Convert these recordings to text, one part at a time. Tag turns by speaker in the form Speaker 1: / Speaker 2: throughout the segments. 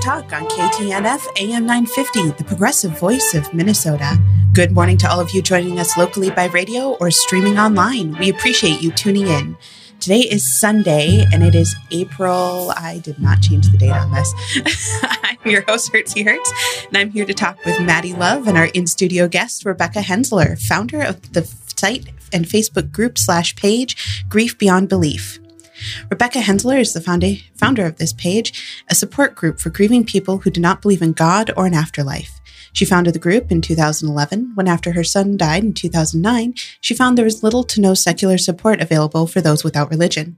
Speaker 1: Talk on KTNF AM 950, the progressive voice of Minnesota. Good morning to all of you joining us locally by radio or streaming online. We appreciate you tuning in. Today is Sunday and it is April. I did not change the date on this. I'm your host, Hertzie Hertz, and I'm here to talk with Maddie Love and our in studio guest, Rebecca Hensler, founder of the site and Facebook group slash page Grief Beyond Belief. Rebecca Hensler is the founder of this page, a support group for grieving people who do not believe in God or an afterlife. She founded the group in 2011 when, after her son died in 2009, she found there was little to no secular support available for those without religion.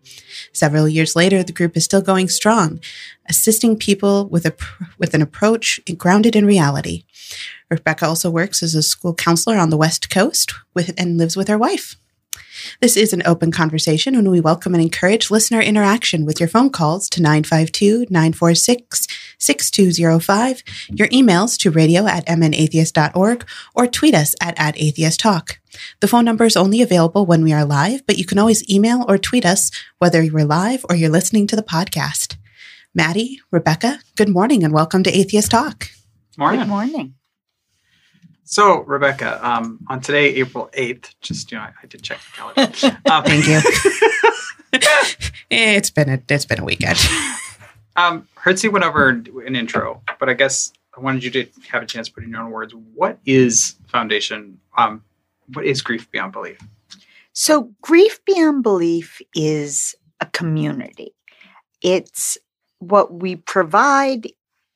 Speaker 1: Several years later, the group is still going strong, assisting people with, a, with an approach grounded in reality. Rebecca also works as a school counselor on the West Coast with, and lives with her wife. This is an open conversation and we welcome and encourage listener interaction with your phone calls to 952 946 6205, your emails to radio at mnatheist.org, or tweet us at, at atheisttalk. The phone number is only available when we are live, but you can always email or tweet us whether you're live or you're listening to the podcast. Maddie, Rebecca, good morning and welcome to Atheist Talk.
Speaker 2: Morning.
Speaker 3: Good morning.
Speaker 2: So, Rebecca, um, on today, April 8th, just, you know, I, I did check the calendar. Um,
Speaker 1: Thank you. it's been a it's been a weekend.
Speaker 2: um, Hertzie went over an intro, but I guess I wanted you to have a chance to put in your own words. What is Foundation? Um, what is Grief Beyond Belief?
Speaker 3: So, Grief Beyond Belief is a community. It's what we provide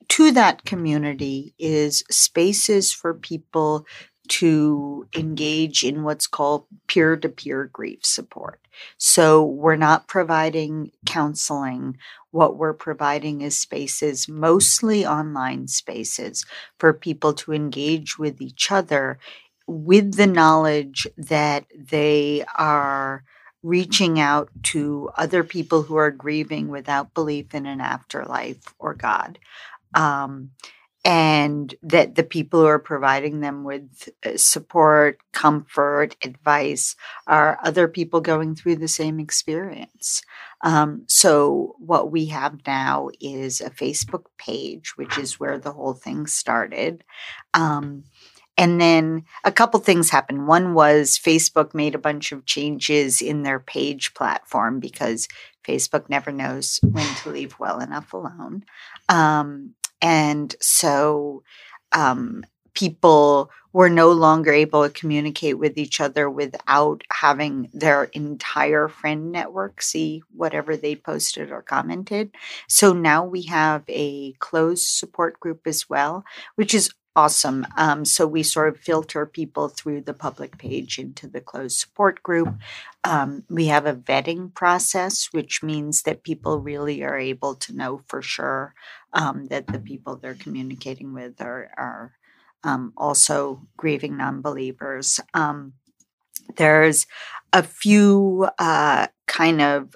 Speaker 3: to that community is spaces for people to engage in what's called peer to peer grief support. So we're not providing counseling. What we're providing is spaces, mostly online spaces, for people to engage with each other with the knowledge that they are reaching out to other people who are grieving without belief in an afterlife or God um, and that the people who are providing them with uh, support, comfort, advice are other people going through the same experience. Um, so, what we have now is a Facebook page, which is where the whole thing started. Um, and then a couple things happened. One was Facebook made a bunch of changes in their page platform because Facebook never knows when to leave well enough alone. Um, and so um, people were no longer able to communicate with each other without having their entire friend network see whatever they posted or commented. So now we have a closed support group as well, which is awesome. Um, so we sort of filter people through the public page into the closed support group. Um, we have a vetting process, which means that people really are able to know for sure um, that the people they're communicating with are, are um, also grieving non-believers. Um, there's a few uh, kind of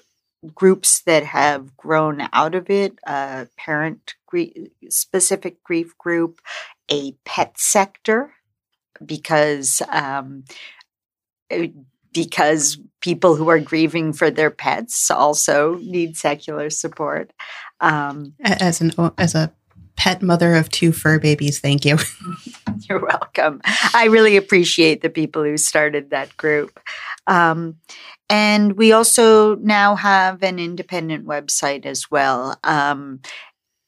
Speaker 3: groups that have grown out of it a parent grief, specific grief group a pet sector because um, because people who are grieving for their pets also need secular support. Um,
Speaker 1: as an as a pet mother of two fur babies, thank you.
Speaker 3: You're welcome. I really appreciate the people who started that group. Um, and we also now have an independent website as well. Um,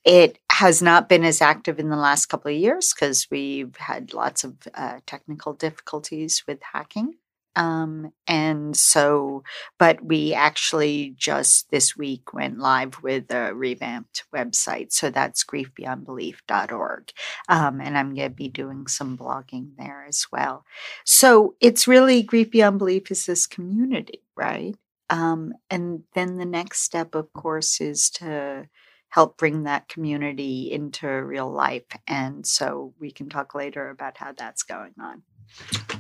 Speaker 3: it has not been as active in the last couple of years because we've had lots of uh, technical difficulties with hacking. Um, and so, but we actually just this week went live with a revamped website. So that's griefbeyondbelief.org. Um, and I'm going to be doing some blogging there as well. So it's really Grief Beyond Belief is this community, right? Um, and then the next step, of course, is to help bring that community into real life. And so we can talk later about how that's going on.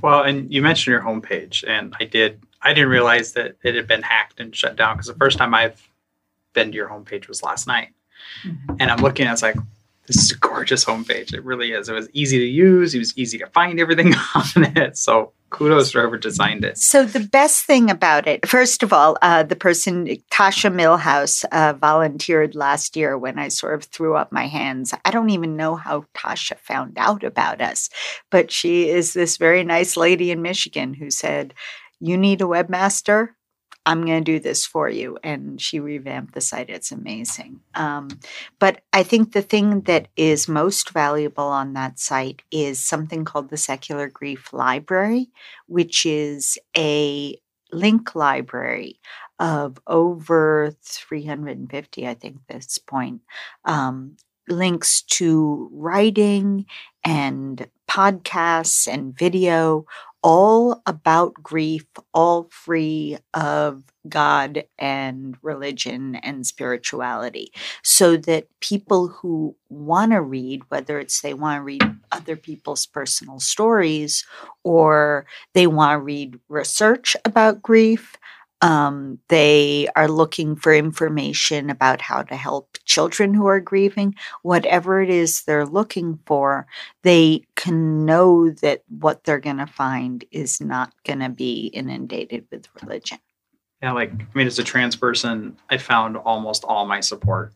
Speaker 2: Well, and you mentioned your homepage, and I did. I didn't realize that it had been hacked and shut down because the first time I've been to your homepage was last night, mm-hmm. and I'm looking. I was like, "This is a gorgeous homepage. It really is. It was easy to use. It was easy to find everything on it. So kudos for whoever designed it.
Speaker 3: So the best thing about it, first of all, uh, the person Tasha Millhouse uh, volunteered last year when I sort of threw up my hands. I don't even know how Tasha found out about us, but she is this very nice lady in Michigan who said, "You need a webmaster." I'm going to do this for you. And she revamped the site. It's amazing. Um, but I think the thing that is most valuable on that site is something called the Secular Grief Library, which is a link library of over 350, I think, this point, um, links to writing and podcasts and video all about grief, all free of God and religion and spirituality, so that people who want to read, whether it's they want to read other people's personal stories or they want to read research about grief, um, they are looking for information about how to help children who are grieving. Whatever it is they're looking for, they can know that what they're going to find is not going to be inundated with religion.
Speaker 2: Yeah, like, I mean, as a trans person, I found almost all my support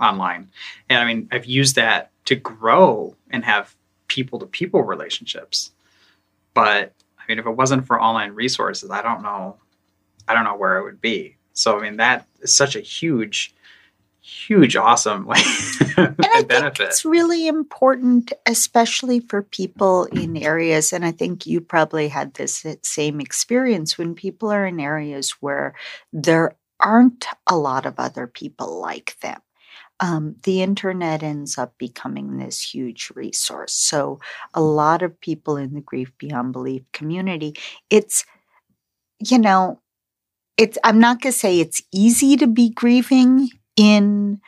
Speaker 2: online. And I mean, I've used that to grow and have people to people relationships. But I mean, if it wasn't for online resources, I don't know I don't know where it would be. So I mean that is such a huge, huge, awesome like
Speaker 3: and I benefit. Think it's really important, especially for people in areas, and I think you probably had this same experience when people are in areas where there aren't a lot of other people like them. Um, the internet ends up becoming this huge resource. So, a lot of people in the Grief Beyond Belief community, it's, you know, it's i'm not going to say it's easy to be grieving in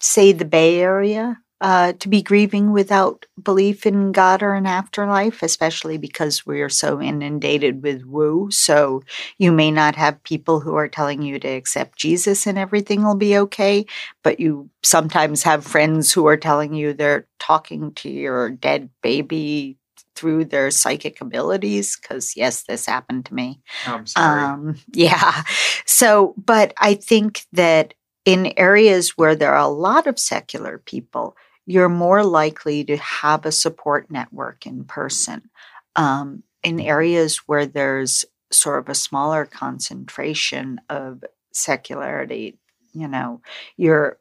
Speaker 3: say the bay area uh, to be grieving without belief in god or an afterlife especially because we're so inundated with woo so you may not have people who are telling you to accept jesus and everything will be okay but you sometimes have friends who are telling you they're talking to your dead baby through their psychic abilities because yes this happened to me.
Speaker 2: Oh, um,
Speaker 3: yeah. So but i think that in areas where there are a lot of secular people you're more likely to have a support network in person. Um, in areas where there's sort of a smaller concentration of secularity you know you're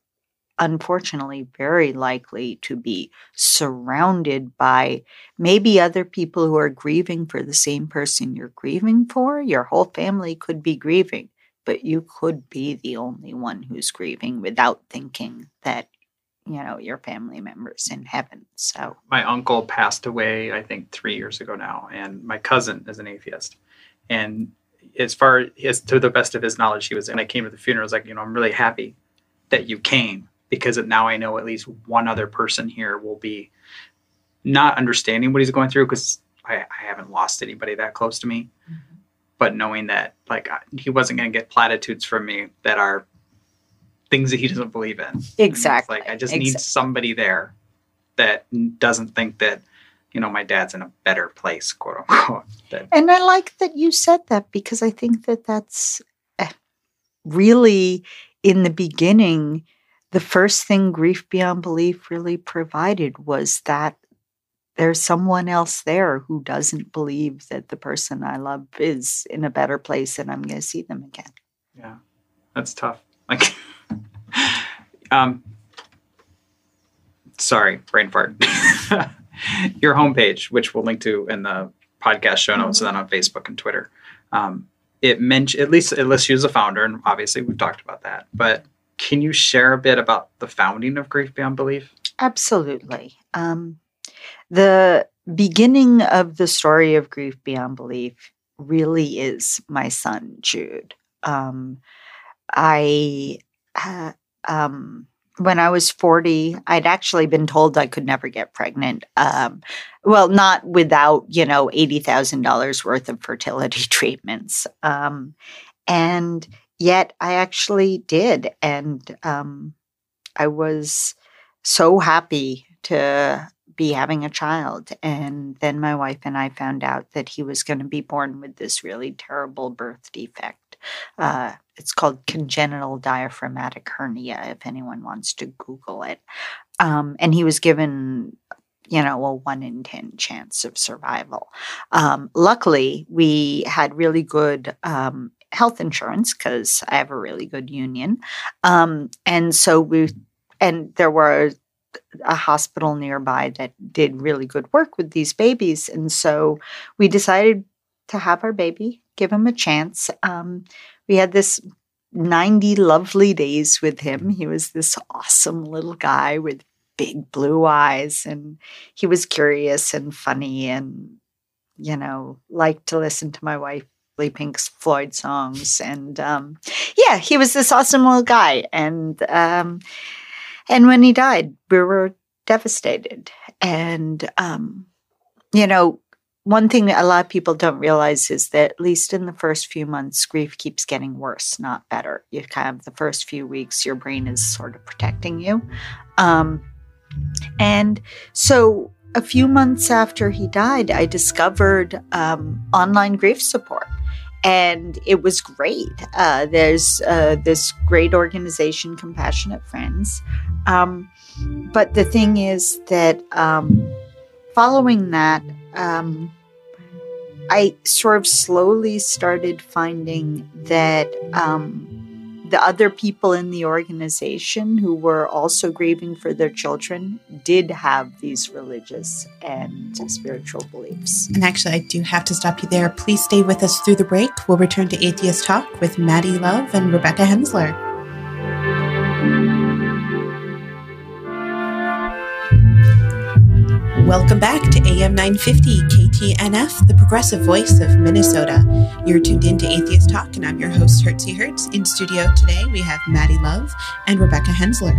Speaker 3: unfortunately very likely to be surrounded by maybe other people who are grieving for the same person you're grieving for. Your whole family could be grieving, but you could be the only one who's grieving without thinking that you know your family members in heaven. So
Speaker 2: my uncle passed away i think three years ago now and my cousin is an atheist. And as far as to the best of his knowledge he was and i came to the funeral I was like you know i'm really happy that you came because now I know at least one other person here will be not understanding what he's going through because I, I, haven't lost anybody that close to me. Mm-hmm. But knowing that, like, he wasn't going to get platitudes from me that are things that he doesn't believe in.
Speaker 3: Exactly.
Speaker 2: Like, I just
Speaker 3: exactly.
Speaker 2: need somebody there that doesn't think that, you know, my dad's in a better place, quote unquote. That,
Speaker 3: and I like that you said that because I think that that's eh, really in the beginning the first thing Grief Beyond Belief really provided was that there's someone else there who doesn't believe that the person I love is in a better place and I'm going to see them again.
Speaker 2: Yeah, that's tough. Like, um, sorry, brain fart. Your homepage, which we'll link to in the podcast show notes mm-hmm. and then on Facebook and Twitter. Um, it mentioned at least it lists you as a founder, and obviously we've talked about that. But can you share a bit about the founding of Grief Beyond Belief?
Speaker 3: Absolutely. Um, the beginning of the story of Grief Beyond Belief really is my son, Jude. Um, I, uh, um, when I was 40, I'd actually been told I could never get pregnant. Um, well, not without, you know, $80,000 worth of fertility treatments. Um, and Yet I actually did. And um, I was so happy to be having a child. And then my wife and I found out that he was going to be born with this really terrible birth defect. Uh, it's called congenital diaphragmatic hernia, if anyone wants to Google it. Um, and he was given you know, a one in 10 chance of survival. Um, luckily, we had really good um, health insurance because I have a really good union. Um, and so we, and there were a hospital nearby that did really good work with these babies. And so we decided to have our baby, give him a chance. Um, we had this 90 lovely days with him. He was this awesome little guy with big blue eyes, and he was curious and funny and, you know, liked to listen to my wife Pink Floyd songs. And um, yeah, he was this awesome little guy. And, um, and when he died, we were devastated. And, um, you know, one thing that a lot of people don't realize is that at least in the first few months, grief keeps getting worse, not better. You kind of the first few weeks, your brain is sort of protecting you. Um, and so a few months after he died, I discovered um, online grief support. And it was great. Uh, there's uh, this great organization, Compassionate Friends. Um, but the thing is that um, following that, um, I sort of slowly started finding that um, the other people in the organization who were also grieving for their children did have these religious and spiritual beliefs.
Speaker 1: And actually, I do have to stop you there. Please stay with us through the break. We'll return to Atheist Talk with Maddie Love and Rebecca Hensler. Welcome back to AM 950 KTNF, the progressive voice of Minnesota. You're tuned in to Atheist Talk, and I'm your host, Hertzie Hertz. In studio today, we have Maddie Love and Rebecca Hensler.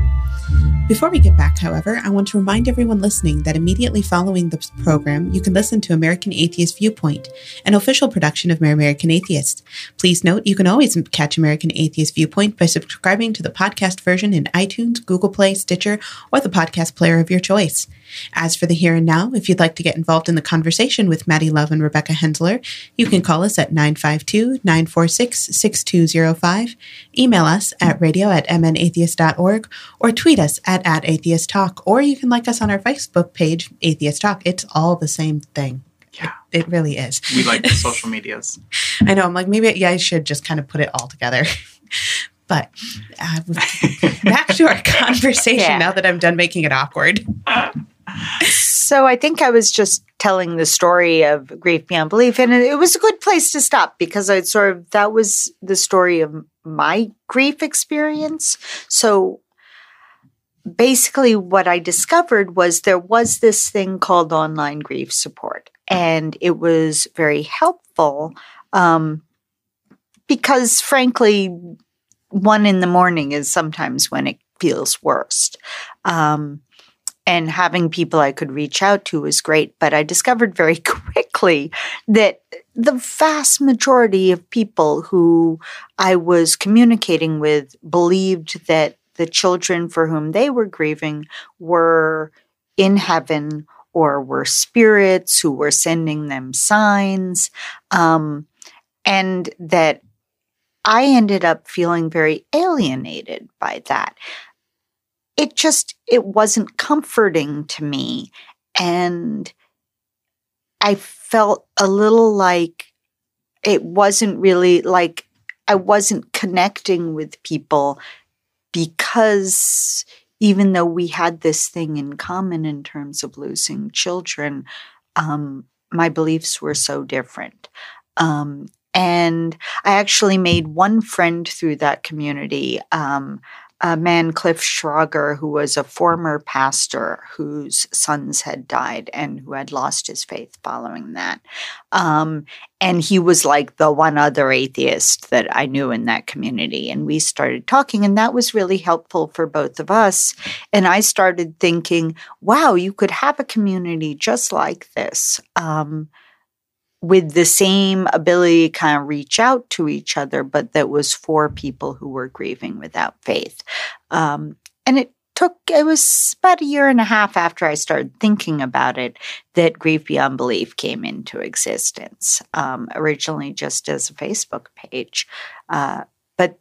Speaker 1: Before we get back, however, I want to remind everyone listening that immediately following the program, you can listen to American Atheist Viewpoint, an official production of American Atheist. Please note you can always catch American Atheist Viewpoint by subscribing to the podcast version in iTunes, Google Play, Stitcher, or the podcast player of your choice. As for the here and now, if you'd like to get involved in the conversation with Maddie Love and Rebecca Hensler, you can call us at 952 946 6205, email us at radio at mnatheist.org, or tweet us at, at Atheist Talk, or you can like us on our Facebook page, Atheist Talk. It's all the same thing.
Speaker 2: Yeah.
Speaker 1: It, it really is.
Speaker 2: We like the social medias.
Speaker 1: I know. I'm like, maybe, yeah, I should just kind of put it all together. But uh, back to our conversation yeah. now that I'm done making it awkward.
Speaker 3: So I think I was just telling the story of grief beyond belief, and it was a good place to stop because I sort of that was the story of my grief experience. So basically, what I discovered was there was this thing called online grief support, and it was very helpful um, because, frankly, one in the morning is sometimes when it feels worst. Um, and having people I could reach out to was great. But I discovered very quickly that the vast majority of people who I was communicating with believed that the children for whom they were grieving were in heaven or were spirits who were sending them signs. Um, and that I ended up feeling very alienated by that. It just, it wasn't comforting to me. And I felt a little like it wasn't really like I wasn't connecting with people because even though we had this thing in common in terms of losing children, um, my beliefs were so different. Um, and I actually made one friend through that community. Um, a man, Cliff Schrager, who was a former pastor whose sons had died and who had lost his faith following that. Um, and he was like the one other atheist that I knew in that community. And we started talking, and that was really helpful for both of us. And I started thinking, wow, you could have a community just like this. Um, with the same ability to kind of reach out to each other, but that was for people who were grieving without faith. Um, and it took it was about a year and a half after I started thinking about it that Grief Beyond Belief came into existence. Um, originally, just as a Facebook page, uh, but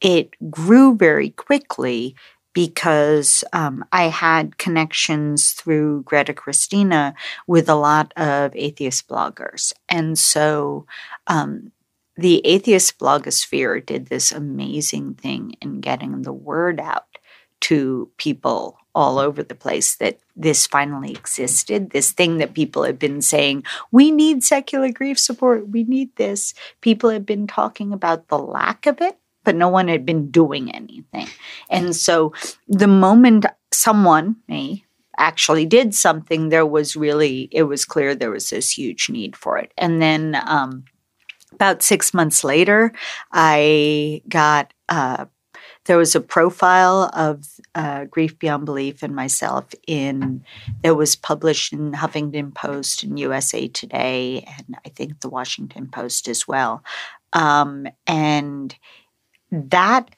Speaker 3: it grew very quickly because um, I had connections through Greta Christina with a lot of atheist bloggers, and so. Um, the atheist blogosphere did this amazing thing in getting the word out to people all over the place that this finally existed, this thing that people have been saying, we need secular grief support, we need this. People have been talking about the lack of it, but no one had been doing anything. And so the moment someone, me, actually did something, there was really, it was clear there was this huge need for it. And then um, about six months later, I got uh, there was a profile of uh, Grief Beyond Belief and myself in that was published in Huffington Post and USA Today, and I think the Washington Post as well. Um, and that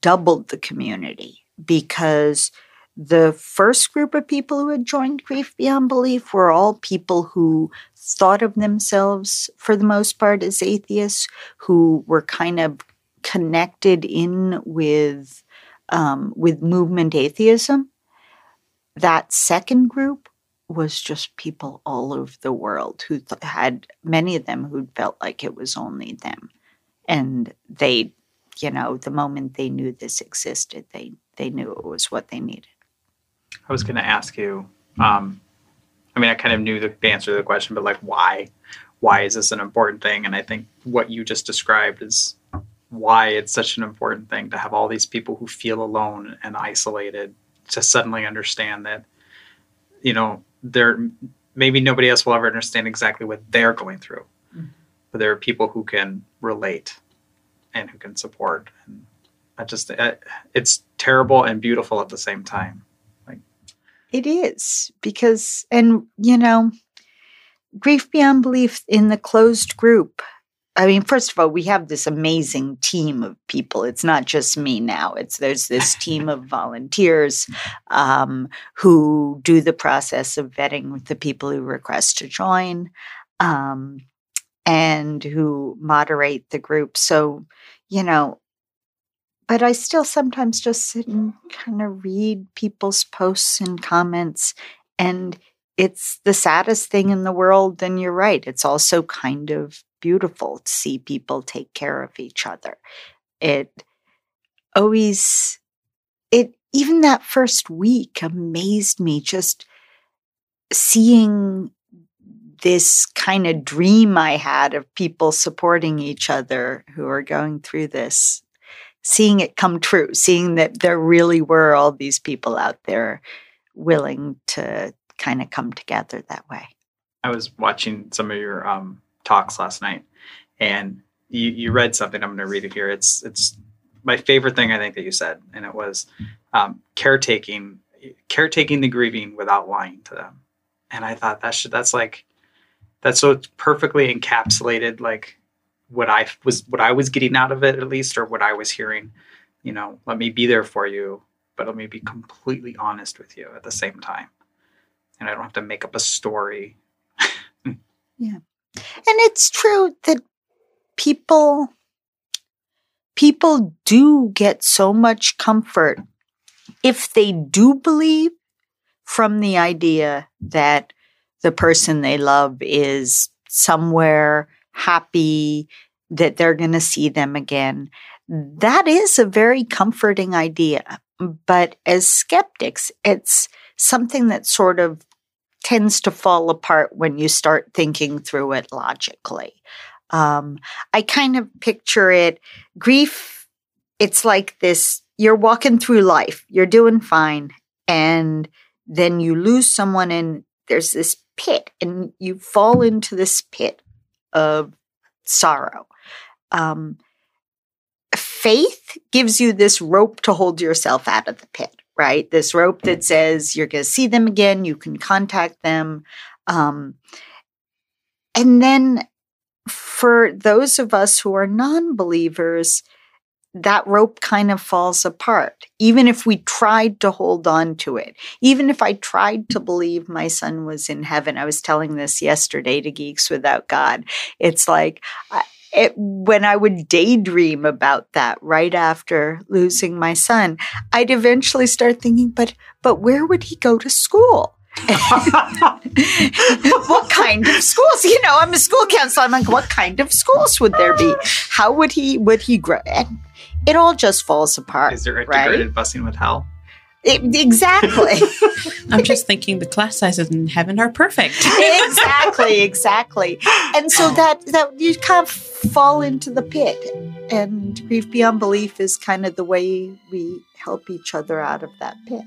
Speaker 3: doubled the community because the first group of people who had joined Grief Beyond Belief were all people who thought of themselves, for the most part, as atheists, who were kind of connected in with um, with movement atheism. That second group was just people all over the world who th- had many of them who felt like it was only them, and they, you know, the moment they knew this existed, they they knew it was what they needed.
Speaker 2: I was going to ask you. Um, I mean, I kind of knew the answer to the question, but like, why? Why is this an important thing? And I think what you just described is why it's such an important thing to have all these people who feel alone and isolated to suddenly understand that you know there maybe nobody else will ever understand exactly what they're going through mm-hmm. but there are people who can relate and who can support and i just it's terrible and beautiful at the same time like
Speaker 3: it is because and you know grief beyond belief in the closed group I mean, first of all, we have this amazing team of people. It's not just me now. It's there's this team of volunteers um, who do the process of vetting with the people who request to join, um, and who moderate the group. So, you know, but I still sometimes just sit and kind of read people's posts and comments, and it's the saddest thing in the world. And you're right; it's also kind of beautiful to see people take care of each other. It always, it, even that first week amazed me just seeing this kind of dream I had of people supporting each other who are going through this, seeing it come true, seeing that there really were all these people out there willing to kind of come together that way.
Speaker 2: I was watching some of your um, talks last night, and you, you read something. I'm going to read it here. It's it's my favorite thing I think that you said, and it was um, caretaking caretaking the grieving without lying to them. And I thought that should that's like that's so perfectly encapsulated like what I was what I was getting out of it at least, or what I was hearing. You know, let me be there for you, but let me be completely honest with you at the same time. And I don't have to make up a story.
Speaker 3: yeah. And it's true that people people do get so much comfort if they do believe from the idea that the person they love is somewhere happy that they're going to see them again. That is a very comforting idea. But as skeptics, it's something that sort of tends to fall apart when you start thinking through it logically. Um, I kind of picture it grief, it's like this you're walking through life, you're doing fine, and then you lose someone, and there's this pit, and you fall into this pit of sorrow. Um, faith gives you this rope to hold yourself out of the pit right? This rope that says you're going to see them again, you can contact them. Um, and then for those of us who are non believers, that rope kind of falls apart. Even if we tried to hold on to it, even if I tried to believe my son was in heaven, I was telling this yesterday to Geeks Without God. It's like, it, when I would daydream about that right after losing my son, I'd eventually start thinking, but, but where would he go to school? what kind of schools? You know, I'm a school counselor. I'm like, what kind of schools would there be? How would he would he grow? And it all just falls apart.
Speaker 2: Is there a
Speaker 3: right?
Speaker 2: degraded busing with hell?
Speaker 3: It, exactly.
Speaker 1: I'm just thinking the class sizes in heaven are perfect.
Speaker 3: exactly, exactly. And so that that you kind of fall into the pit. And grief beyond belief is kind of the way we help each other out of that pit.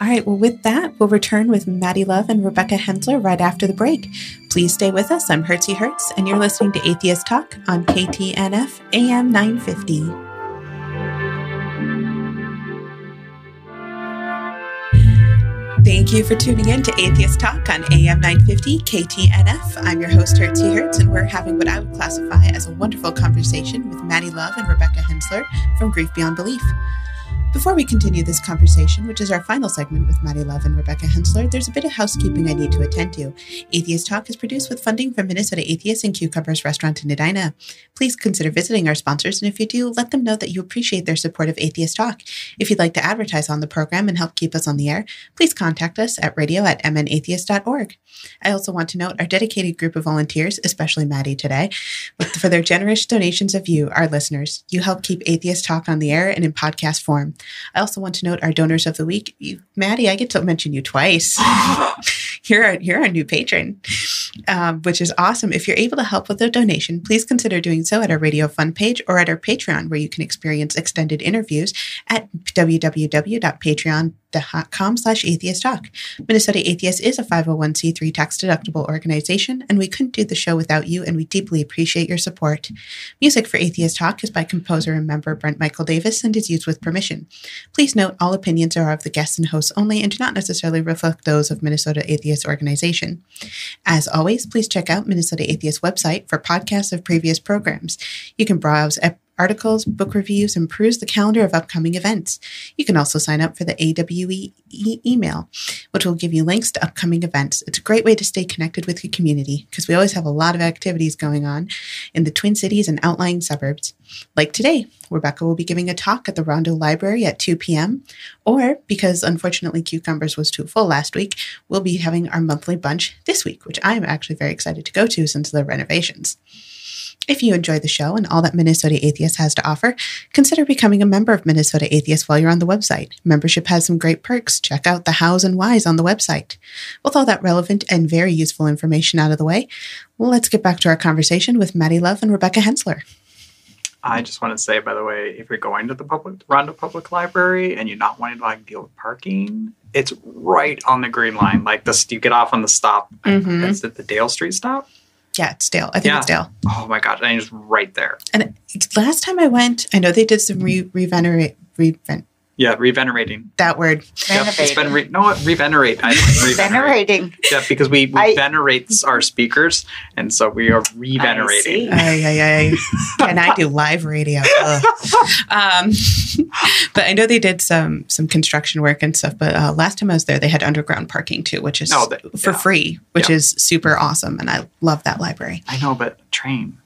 Speaker 1: All right, well, with that, we'll return with Maddie Love and Rebecca Hensler right after the break. Please stay with us. I'm Hertzie Hertz, and you're listening to Atheist Talk on KTNF AM 950. Thank you for tuning in to Atheist Talk on AM 950 KTNF. I'm your host, Hertzie Hertz, and we're having what I would classify as a wonderful conversation with Maddie Love and Rebecca Hensler from Grief Beyond Belief. Before we continue this conversation, which is our final segment with Maddie Love and Rebecca Hensler, there's a bit of housekeeping I need to attend to. Atheist Talk is produced with funding from Minnesota Atheists and Q.Cumbers Restaurant in Edina. Please consider visiting our sponsors, and if you do, let them know that you appreciate their support of Atheist Talk. If you'd like to advertise on the program and help keep us on the air, please contact us at radio at mnatheist.org. I also want to note our dedicated group of volunteers, especially Maddie today, for their generous donations of you, our listeners. You help keep Atheist Talk on the air and in podcast form. I also want to note our donors of the week. You, Maddie, I get to mention you twice. you're a, you're a new patron, um, which is awesome. If you're able to help with a donation, please consider doing so at our Radio Fund page or at our Patreon, where you can experience extended interviews at www.patreon.com com slash atheist talk. Minnesota Atheist is a 501c3 tax deductible organization, and we couldn't do the show without you, and we deeply appreciate your support. Music for Atheist Talk is by composer and member Brent Michael Davids and is used with permission. Please note all opinions are of the guests and hosts only and do not necessarily reflect those of Minnesota Atheist Organization. As always, please check out Minnesota Atheist website for podcasts of previous programs. You can browse articles, book reviews, and peruse the calendar of upcoming events. You can also sign up for the AWE e- email, which will give you links to upcoming events. It's a great way to stay connected with your community because we always have a lot of activities going on in the Twin Cities and outlying suburbs. Like today, Rebecca will be giving a talk at the Rondo Library at 2 p.m. Or, because unfortunately Q.Cumbers was too full last week, we'll be having our monthly bunch this week, which I'm actually very excited to go to since the renovations. If you enjoy the show and all that Minnesota Atheist has to offer, consider becoming a member of Minnesota Atheist while you're on the website. Membership has some great perks. Check out the hows and whys on the website. With all that relevant and very useful information out of the way, let's get back to our conversation with Maddie Love and Rebecca Hensler.
Speaker 2: I just want to say, by the way, if you're going to the public Rondo Public Library and you're not wanting to like deal with parking, it's right on the green line. Like this, you get off on the stop.
Speaker 1: Mhm.
Speaker 2: It's at the Dale Street stop.
Speaker 1: Yeah, it's Dale. I think
Speaker 2: Yeah.
Speaker 1: it's Dale.
Speaker 2: Oh my gosh, and it's right there.
Speaker 1: And last time I went, I know they did some re revenerate, reven-
Speaker 2: Yeah, revenerating.
Speaker 1: that word.
Speaker 2: Yep, it's been re- no what revenerate. I like.
Speaker 3: Venerating.
Speaker 2: Yeah, because we, we
Speaker 3: I-
Speaker 2: venerate our speakers, and so we are revenerating.
Speaker 3: see.
Speaker 1: Ay, ay, ay. and I do live radio. Um, but I know they did some some construction work and stuff. But uh, last time I was there, they had underground parking too, which is
Speaker 2: Oh, they-
Speaker 1: for
Speaker 2: yeah.
Speaker 1: free, which
Speaker 2: Yeah.
Speaker 1: is super awesome. And I love that library.
Speaker 2: I know, but train,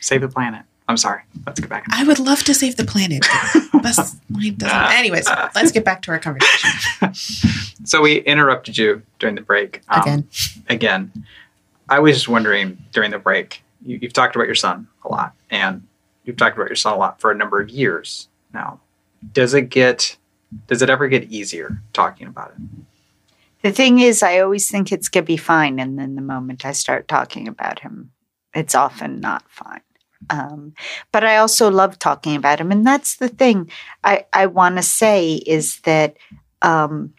Speaker 2: save the planet. I'm sorry. Let's get back.
Speaker 1: I would love to save the planet. but bus line doesn't. Anyways, let's get back to our conversation
Speaker 2: So we interrupted you during the break um,
Speaker 1: again.
Speaker 2: Again, I was just wondering during the break. You, you've talked about your son a lot, and you've talked about your son a lot for a number of years now. Does it get? Does it ever get easier talking about it?
Speaker 3: The thing is, I always think it's going to be fine. And then the moment I start talking about him, it's often not fine. Um, but I also love talking about him. And that's the thing I, I want to say is that um,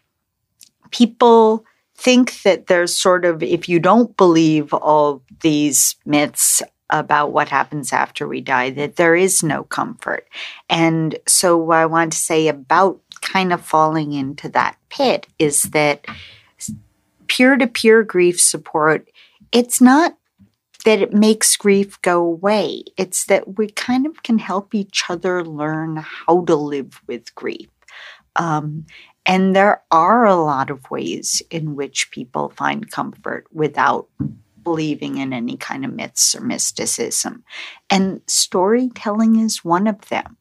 Speaker 3: people think that there's sort of, if you don't believe all these myths about what happens after we die, that there is no comfort. And so, what I want to say about kind of falling into that pit is that peer to peer grief support, it's not that it makes grief go away. It's that we kind of can help each other learn how to live with grief. Um, and there are a lot of ways in which people find comfort without believing in any kind of myths or mysticism. And storytelling is one of them.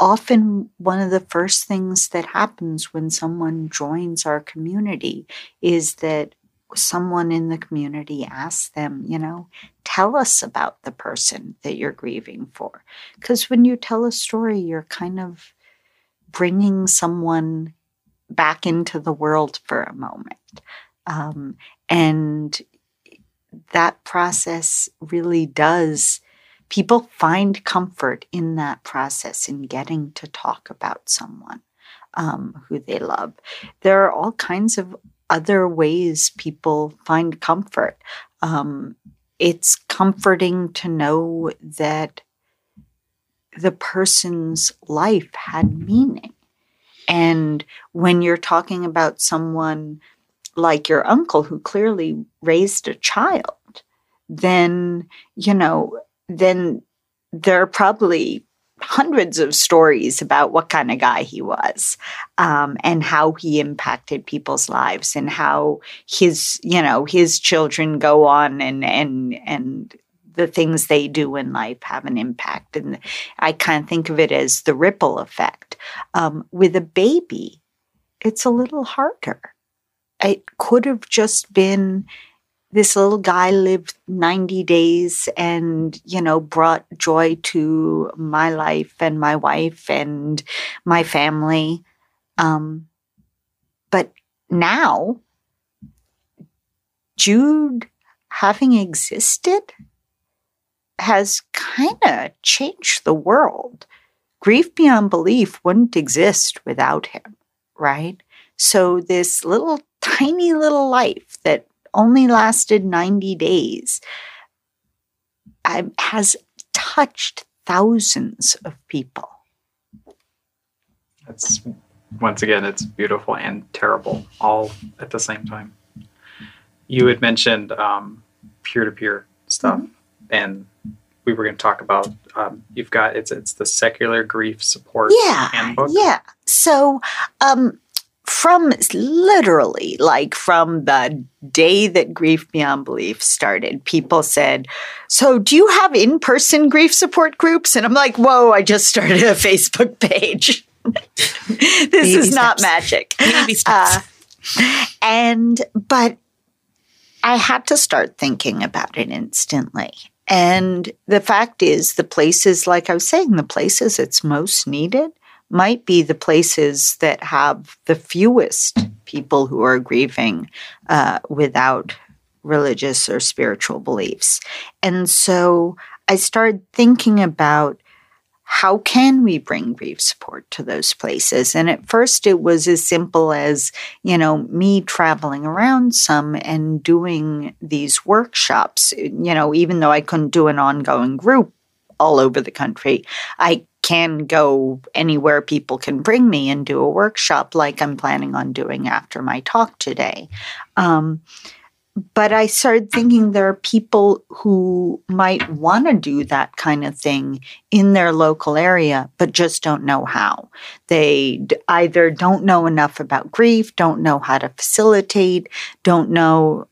Speaker 3: Often, one of the first things that happens when someone joins our community is that someone in the community asks them, you know, tell us about the person that you're grieving for. Because when you tell a story, you're kind of bringing someone back into the world for a moment. Um, and that process really does, people find comfort in that process in getting to talk about someone um, who they love. There are all kinds of other ways people find comfort. Um, it's comforting to know that the person's life had meaning. And when you're talking about someone like your uncle who clearly raised a child, then, you know, then there are probably hundreds of stories about what kind of guy he was um, and how he impacted people's lives and how his you know his children go on and and and the things they do in life have an impact. And i kind of think of it as the ripple effect. Um, with a baby it's a little harder. It could have just been this little guy lived 90 days and, you know, brought joy to my life and my wife and my family. Um, but now, Jude having existed has kind of changed the world. Grief beyond belief wouldn't exist without him, right? So, this little tiny little life that only lasted 90 days has touched thousands of people.
Speaker 2: It's once again, it's beautiful and terrible all at the same time. You had mentioned peer to peer stuff, mm-hmm. and we were going to talk about. Um, you've got it's it's the secular grief support
Speaker 3: yeah,
Speaker 2: handbook.
Speaker 3: Yeah. So um, from literally like from the day that grief beyond belief started people said so do you have in-person grief support groups and i'm like whoa i just started a facebook page this Baby is steps. not magic Baby steps. Uh, and but i had to start thinking about it instantly and the fact is the places like i was saying the places it's most needed might be the places that have the fewest people who are grieving uh, without religious or spiritual beliefs. And so I started thinking about how can we bring grief support to those places? And at first it was as simple as, you know, me traveling around some and doing these workshops, you know, even though I couldn't do an ongoing group all over the country, I can go anywhere people can bring me and do a workshop like I'm planning on doing after my talk today. Um, but I started thinking there are people who might want to do that kind of thing in their local area, but just don't know how. They either don't know enough about grief, don't know how to facilitate, don't know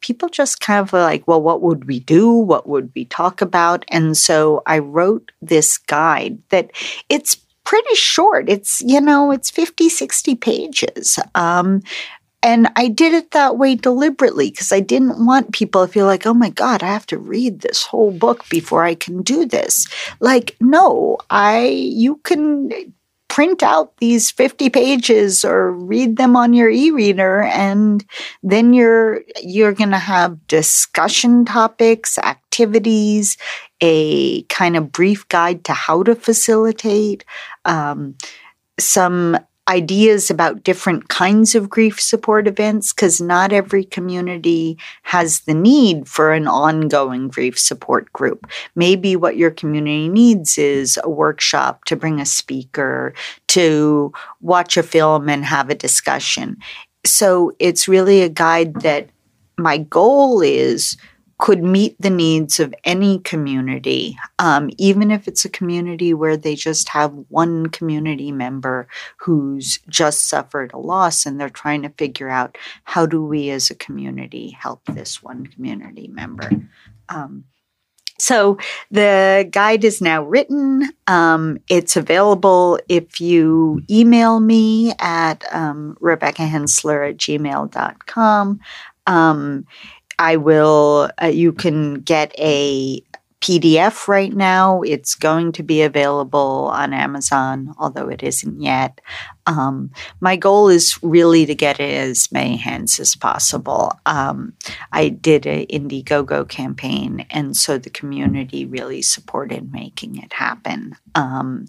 Speaker 3: people just kind of like, well, what would we do? What would we talk about? And so I wrote this guide that it's pretty short. It's, you know, it's 50, 60 pages. Um, and I did it that way deliberately because I didn't want people to feel like, oh my God, I have to read this whole book before I can do this. Like, no, I, you can print out these 50 pages or read them on your e-reader and then you're you're going to have discussion topics activities a kind of brief guide to how to facilitate um, some ideas about different kinds of grief support events because not every community has the need for an ongoing grief support group. Maybe what your community needs is a workshop to bring a speaker, to watch a film and have a discussion. So it's really a guide that my goal is could meet the needs of any community, um, even if it's a community where they just have one community member who's just suffered a loss and they're trying to figure out how do we as a community help this one community member. Um, so the guide is now written. Um, it's available if you email me at um, Rebecca Hensler at gmail.com. Um, I will, uh, you can get a PDF right now. It's going to be available on Amazon, although it isn't yet. Um, my goal is really to get it as many hands as possible. Um, I did an Indiegogo campaign, and so the community really supported making it happen. Um,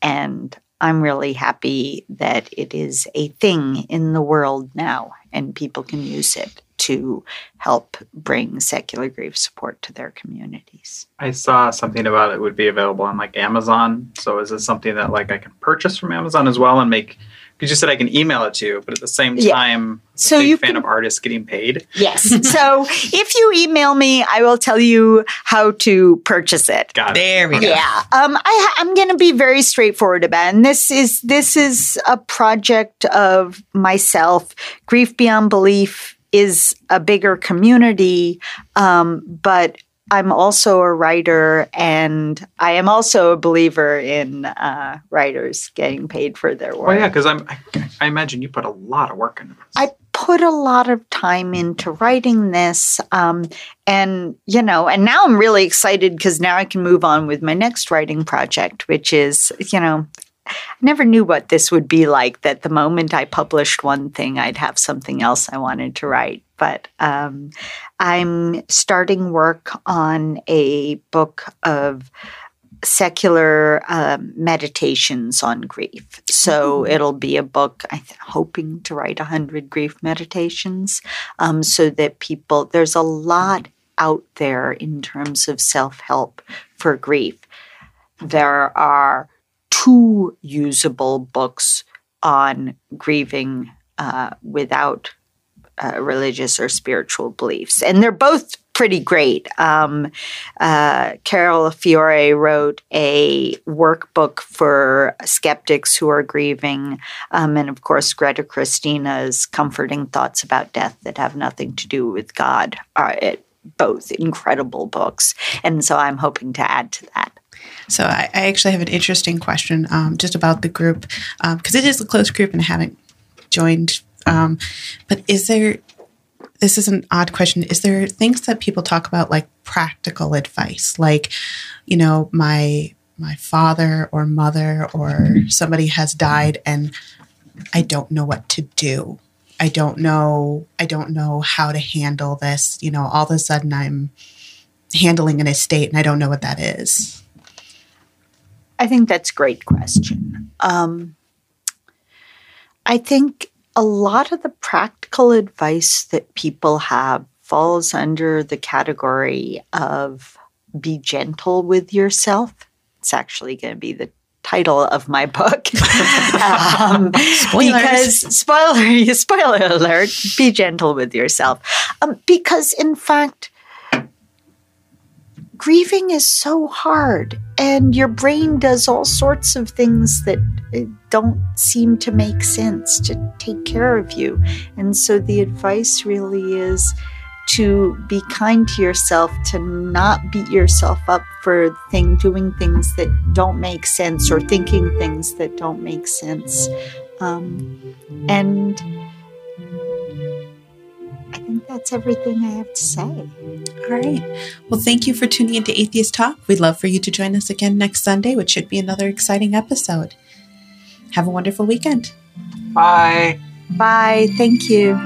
Speaker 3: and I'm really happy that it is a thing in the world now, and people can use it to help bring secular grief support to their communities.
Speaker 2: I saw something about it would be available on like Amazon. So is this something that like I can purchase from Amazon as well and make because you said I can email it to you, but at the same time, yeah. so you fan can, of artists getting paid.
Speaker 3: Yes. so if you email me, I will tell you how to purchase it.
Speaker 2: Got it.
Speaker 1: There we go.
Speaker 3: Yeah. Um, I, I'm going to be very straightforward about, it. and this is this is a project of myself. Grief beyond belief is a bigger community, um, but I'm also a writer, and I am also a believer in uh, writers getting paid for their work.
Speaker 2: Well, yeah, because I'm. I, I, imagine you put a lot of work into this.
Speaker 3: I put a lot of time into writing this, um, and you know, and now I'm really excited because now I can move on with my next writing project, which is you know I never knew what this would be like. That the moment I published one thing, I'd have something else I wanted to write. But um, I'm starting work on a book of secular um, meditations on grief. So mm-hmm. it'll be a book, I'm hoping to write 100 grief meditations um, so that people, there's a lot out there in terms of self help for grief. There are two usable books on grieving uh, without uh, religious or spiritual beliefs. And they're both pretty great. Um, uh, Carol Fiore wrote a workbook for skeptics who are grieving. Um, and of course, Greta Christina's comforting thoughts about death that have nothing to do with God are it, both incredible books. And so I'm hoping to add to that.
Speaker 1: So I, I actually have an interesting question um, just about the group because um, it is a close group and I haven't joined. Um, but is there? This is an odd question. Is there things that people talk about like practical advice, like you know my my father or mother or somebody has died and I don't know what to do. I don't know I don't know how to handle this. You know, all of a sudden I'm handling an estate and I don't know what that is.
Speaker 3: I think that's a great question. Um, I think a lot of the practical advice that people have falls under the category of be gentle with yourself. It's actually going to be the title of my book. um, because spoiler, spoiler alert, be gentle with yourself. Um, because in fact, grieving is so hard and your brain does all sorts of things that uh, don't seem to make sense to take care of you. And so the advice really is to be kind to yourself, to not beat yourself up for thing doing things that don't make sense or thinking things that don't make sense. Um, and I think that's everything I have to say. All
Speaker 1: right. Well, thank you for tuning into Atheist Talk. We'd love for you to join us again next Sunday, which should be another exciting episode. Have a wonderful weekend.
Speaker 2: Bye.
Speaker 3: Bye. Thank you.